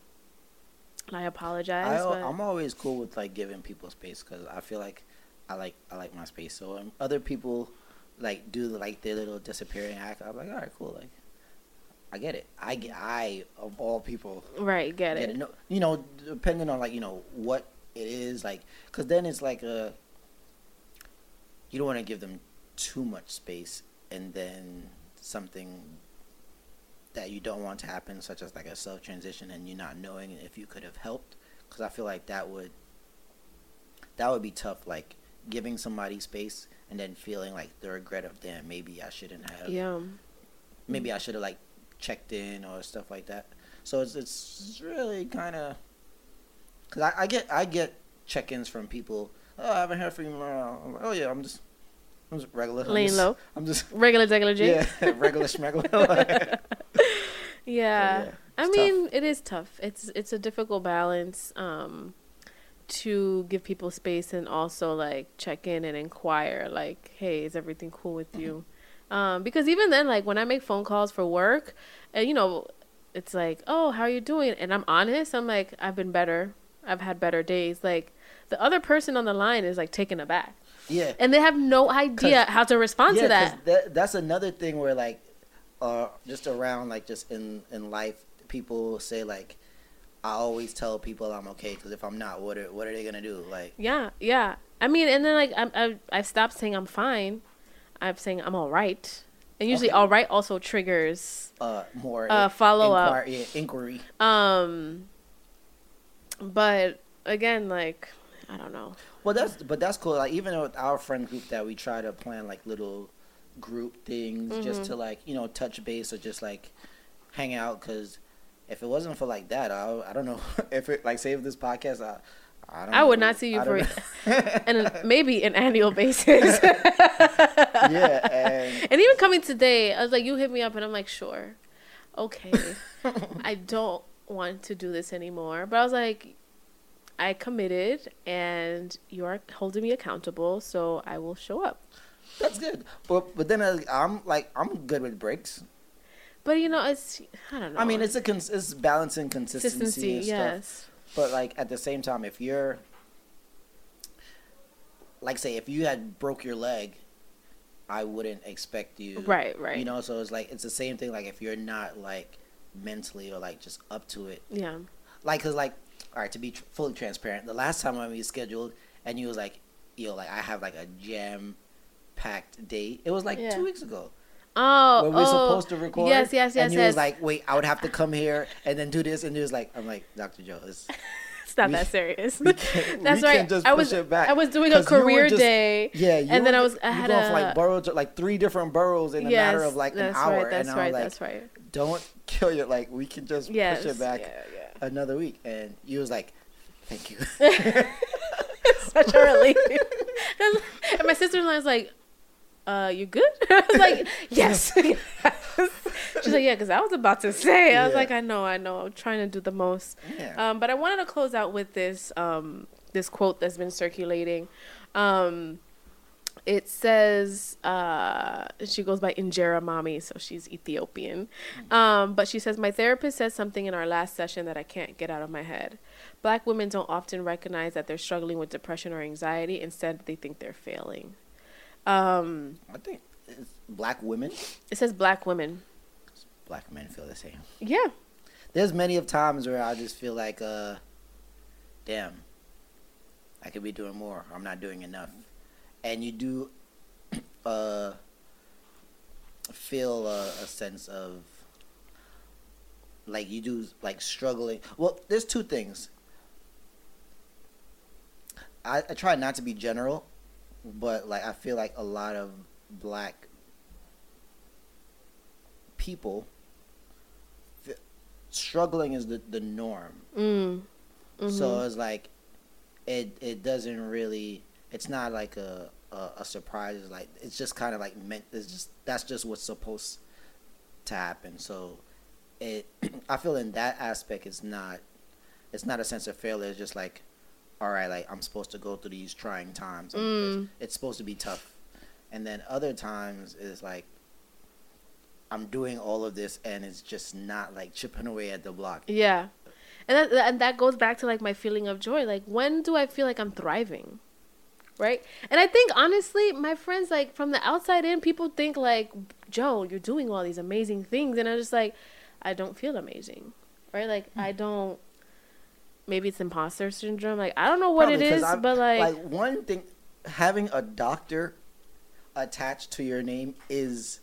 And I apologize. I, but I'm always cool with like giving people space because I feel like I like I like my space. So um, other people like do like their little disappearing act. I'm like, all right, cool. Like, I get it. I get. I of all people right, get get it. it. No, you know, depending on like you know what it is, like, because then it's like a. You don't want to give them too much space, and then something that you don't want to happen, such as like a self transition, and you not knowing if you could have helped, because I feel like that would. That would be tough, like giving somebody space and then feeling like the regret of damn, maybe I shouldn't have Yeah, maybe I should have like checked in or stuff like that. So it's it's really kind of because I, I get I get check-ins from people. Oh, I haven't heard from you. in a while." Like, oh yeah, I'm just I'm just regular. I'm laying just, low, I'm just regular, regular J. yeah, regular schmegular. Yeah. yeah, I mean, it is tough. It's it's a difficult balance um to give people space and also like check in and inquire like, "Hey, is everything cool with you?" Um because even then like when I make phone calls for work, and you know, it's like, "Oh, how are you doing?" and I'm honest, I'm like, "I've been better. I've had better days." Like the other person on the line is like taken aback. yeah, And they have no idea how to respond yeah, to that. that. That's another thing where like, uh, just around like just in in life, people say like, I always tell people I'm okay because if I'm not, what are what are they gonna do? Like, Yeah, yeah. I mean, and then like I'm, I I've stopped saying I'm fine. I'm saying I'm all right, And usually, Okay. all right also triggers Uh, more Uh, follow up. yeah, inquiry. Um, but again, like I don't know. Well, that's but that's cool. Like even with our friend group, that we try to plan like little group things just Mm-hmm. to like you know touch base or just like hang out. Because if it wasn't for like that, I I don't know if it like say this podcast, I I don't. I would know. not see you for and maybe an annual basis. yeah, and and even coming today, I was like, you hit me up, and I'm like, sure, okay. I don't want to do this anymore, but I was like, I committed, and you are holding me accountable, so I will show up. that's good. But but then uh, I'm like I'm good with breaks. But you know, it's I don't know. I mean, it's a cons- it's balancing consistency, consistency, and stuff. yes. But like at the same time, if you're like say if you had broke your leg, I wouldn't expect you Right, right. You know, so it's like it's the same thing. Like if you're not like mentally or like just up to it, Yeah. like cause like all right to be tr- fully transparent, the last time when we scheduled and you was like, yo, like I have like a jam packed day. It was like Yeah. two weeks ago Oh, when we were oh, supposed to record. Yes, yes, yes, And he yes. was like, wait, I would have to come here and then do this, and it was like, I'm like, Dr. Jo, it's, it's not we- that serious. That's we right. I push was it back. I was doing a career just- day. Yeah, you and then I was I had a like boroughs, like three different boroughs in a yes, matter of like an hour, Right, that's and right. I was like, that's right. don't kill you. Like we can just Yes. push it back Yeah, yeah. another week, and he was like, thank you. Such a relief. and my sister in law was like, uh, you good? I was like, yes. She's like, yeah, because I was about to say. I was Yeah. like, I know, I know. I'm trying to do the most. yeah. Um, but I wanted to close out with this um, this quote that's been circulating. Um, it says uh, she goes by Injera Mami, so she's Ethiopian. Um, but she says my therapist said something in our last session that I can't get out of my head. Black women don't often recognize that they're struggling with depression or anxiety. Instead, they think they're failing. Um, I think it's black women, it says black women. black men feel the same. Yeah, There's many of times where I just feel like, uh, damn, I could be doing more. I'm not doing enough, and you do, uh, feel a, a sense of like you do like struggling. Well, there's two things. I, I try not to be general, but like I feel like a lot of black people f- struggling is the, the norm. mm. So Mhm. it's like it it doesn't really it's not like a a, a surprise. It's like it's just kind of like meant. It's just that's just what's supposed to happen. So it I feel in that aspect it's not it's not a sense of failure. It's just like all right, like I'm supposed to go through these trying times. Mm. It's, it's supposed to be tough. And then other times it's like I'm doing all of this and it's just not like chipping away at the block. Yeah. And that and that goes back to like my feeling of joy. Like when do I feel like I'm thriving? Right? And I think honestly, my friends like from the outside in, people think like, "Jo, you're doing all these amazing things." And I'm just like, I don't feel amazing. Right? Like I don't maybe it's imposter syndrome. Like I don't know what Probably it is, but like, like one thing, having a doctor attached to your name is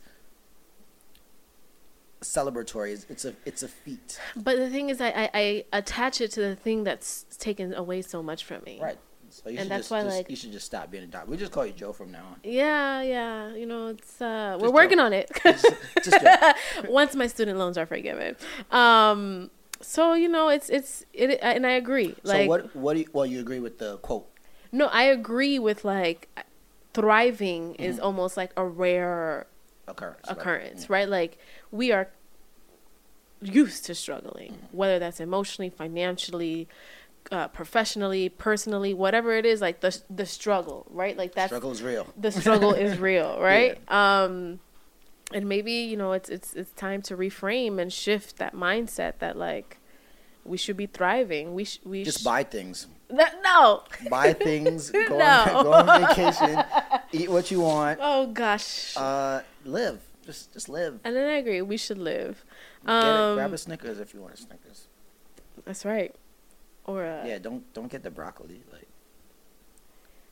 celebratory. It's, it's a it's a feat, but the thing is I, I I attach it to the thing that's taken away so much from me. right? So you And should that's just, why, just- like- you should just stop being a doctor. We just call you Jo from now on. Yeah, yeah. You know, it's uh we're working joke. on it. Just, just Jo. once my student loans are forgiven. Um, so you know, it's it's it, and I agree. Like, so what what do you, well you agree with the quote? no, I agree with like thriving Mm-hmm. is almost like a rare Occurrence. right? occurrence, right? Like we are used to struggling, Mm-hmm. whether that's emotionally, financially. Uh, professionally, personally, whatever it is, like the the struggle, right? Like that Struggle is real. the struggle is real, right? Um and maybe, you know, it's it's it's time to reframe and shift that mindset that like we should be thriving. We sh- we Just sh- buy things. That- no. Buy things. Go, No. on, go on vacation. eat what you want. Oh gosh. Uh, live. Just just live. and then I agree, we should live. Um Grab a Snickers if you want a Snickers. That's right. Or uh, Yeah, don't don't get the broccoli. Like,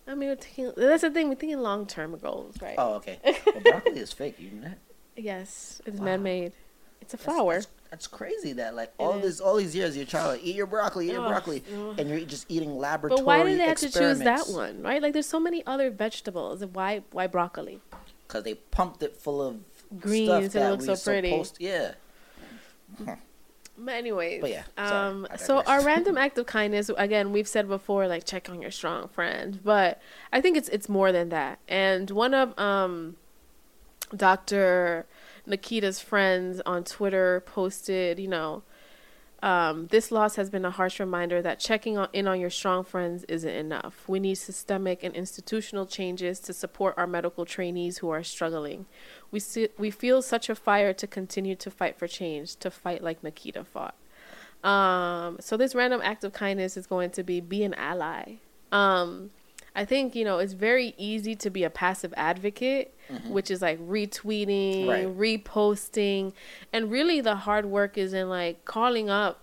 I mean, we're thinking, that's the thing. We're thinking long term goals, right? oh, okay. Well, broccoli is fake. You know that? Yes, it's Wow. man made. It's a flower. That's, that's crazy. That like It all is. this, all these years, you're trying to eat your broccoli, eat your broccoli, and you're just eating laboratory. But why did they have to choose that one? Right? Like, there's so many other vegetables. Why? Why broccoli? Because they pumped it full of Greens stuff and it that looks so pretty. Supposed, yeah. But anyways, But yeah, sorry, um, so our random act of kindness, again, we've said before, like check on your strong friend, but I think it's it's more than that. And one of um, Dr. Nikita's friends on Twitter posted, you know, um, this loss has been a harsh reminder that checking on, in on your strong friends isn't enough. We need systemic and institutional changes to support our medical trainees who are struggling. We see, we feel such a fire to continue to fight for change, to fight like Nikita fought. Um, so this random act of kindness is going to be be an ally. Um, I think you know it's very easy to be a passive advocate, which is like retweeting, Right. reposting, and really the hard work is in like calling up,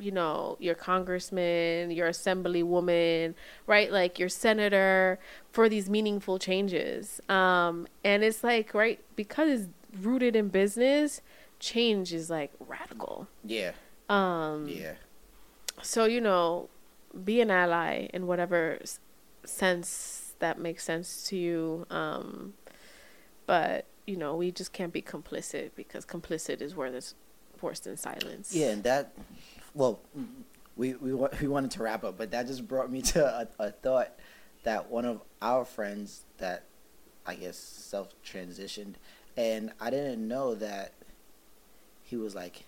you know, your congressman, your assemblywoman, right, like your senator for these meaningful changes. Um, and it's like right because it's rooted in business, change is like radical. Yeah, Um, yeah. so you know, be an ally in whatever sense that makes sense to you. Um, but you know, we just can't be complicit because complicit is where there's forced than silence. Yeah, and that, well, we we we wanted to wrap up, but that just brought me to a, a thought that one of our friends that I guess self transitioned, and I didn't know that he was like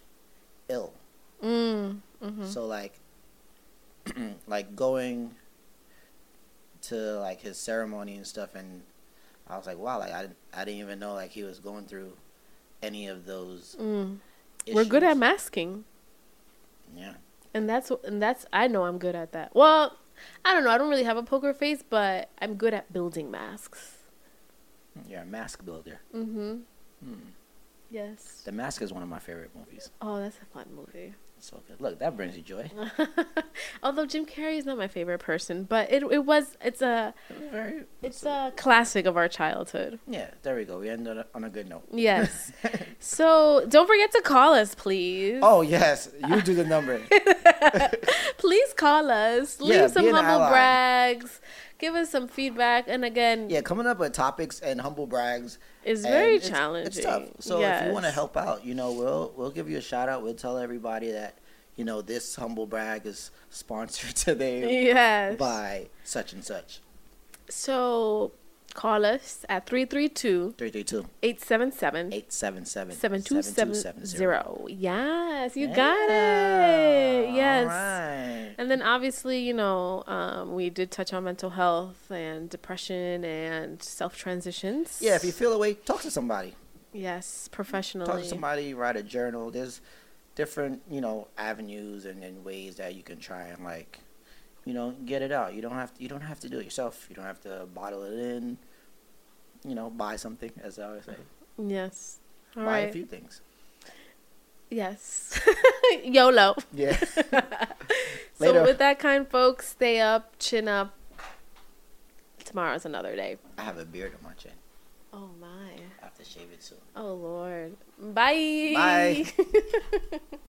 ill. Mm, hmm So like, like going to like his ceremony and stuff, and I was like, wow, like I didn't, I didn't even know like he was going through any of those. Mm. We're good at masking, Yeah. and that's and that's I know I'm good at that. Well, I don't know. I don't really have a poker face, but I'm good at building masks. You're a mask builder. Mm-hmm. Hmm. Yes. The Mask is one of my favorite movies. Oh, that's a fun movie. So good. Look, that brings you joy. Although Jim Carrey is not my favorite person, but it it was it's a Very. it's a classic of our childhood. Yeah, there we go. We ended on a good note. Yes. so don't forget to call us, please. Oh yes, you do the number. Please call us. Leave Yeah, some humble brags. Give us some feedback. And again, yeah, coming up with topics and humble brags. is very it's- challenging. It's tough. So if you want to help out, you know, we'll we'll give you a shout out. We'll tell everybody that you know this humble brag is sponsored today Yes. by such and such. So call us at 332 332 877 877 7270. Yes, you Yeah, got it. Yes. Right. And then obviously, you know, um, we did touch on mental health and depression and self transitions. Yeah, if you feel away, talk to somebody. Yes, professionally. talk to somebody, write a journal. There's different, you know, avenues and, and ways that you can try and like, you know, get it out. You don't have to, you don't have to do it yourself. You don't have to bottle it in. You know, buy something, as I always say. Yes. All buy right. a few things. Yes. YOLO. Yeah. So with that kind, folks, stay up, chin up. Tomorrow's another day. I have a beard on my chin. Oh my. I have to shave it soon. Oh Lord. Bye. Bye.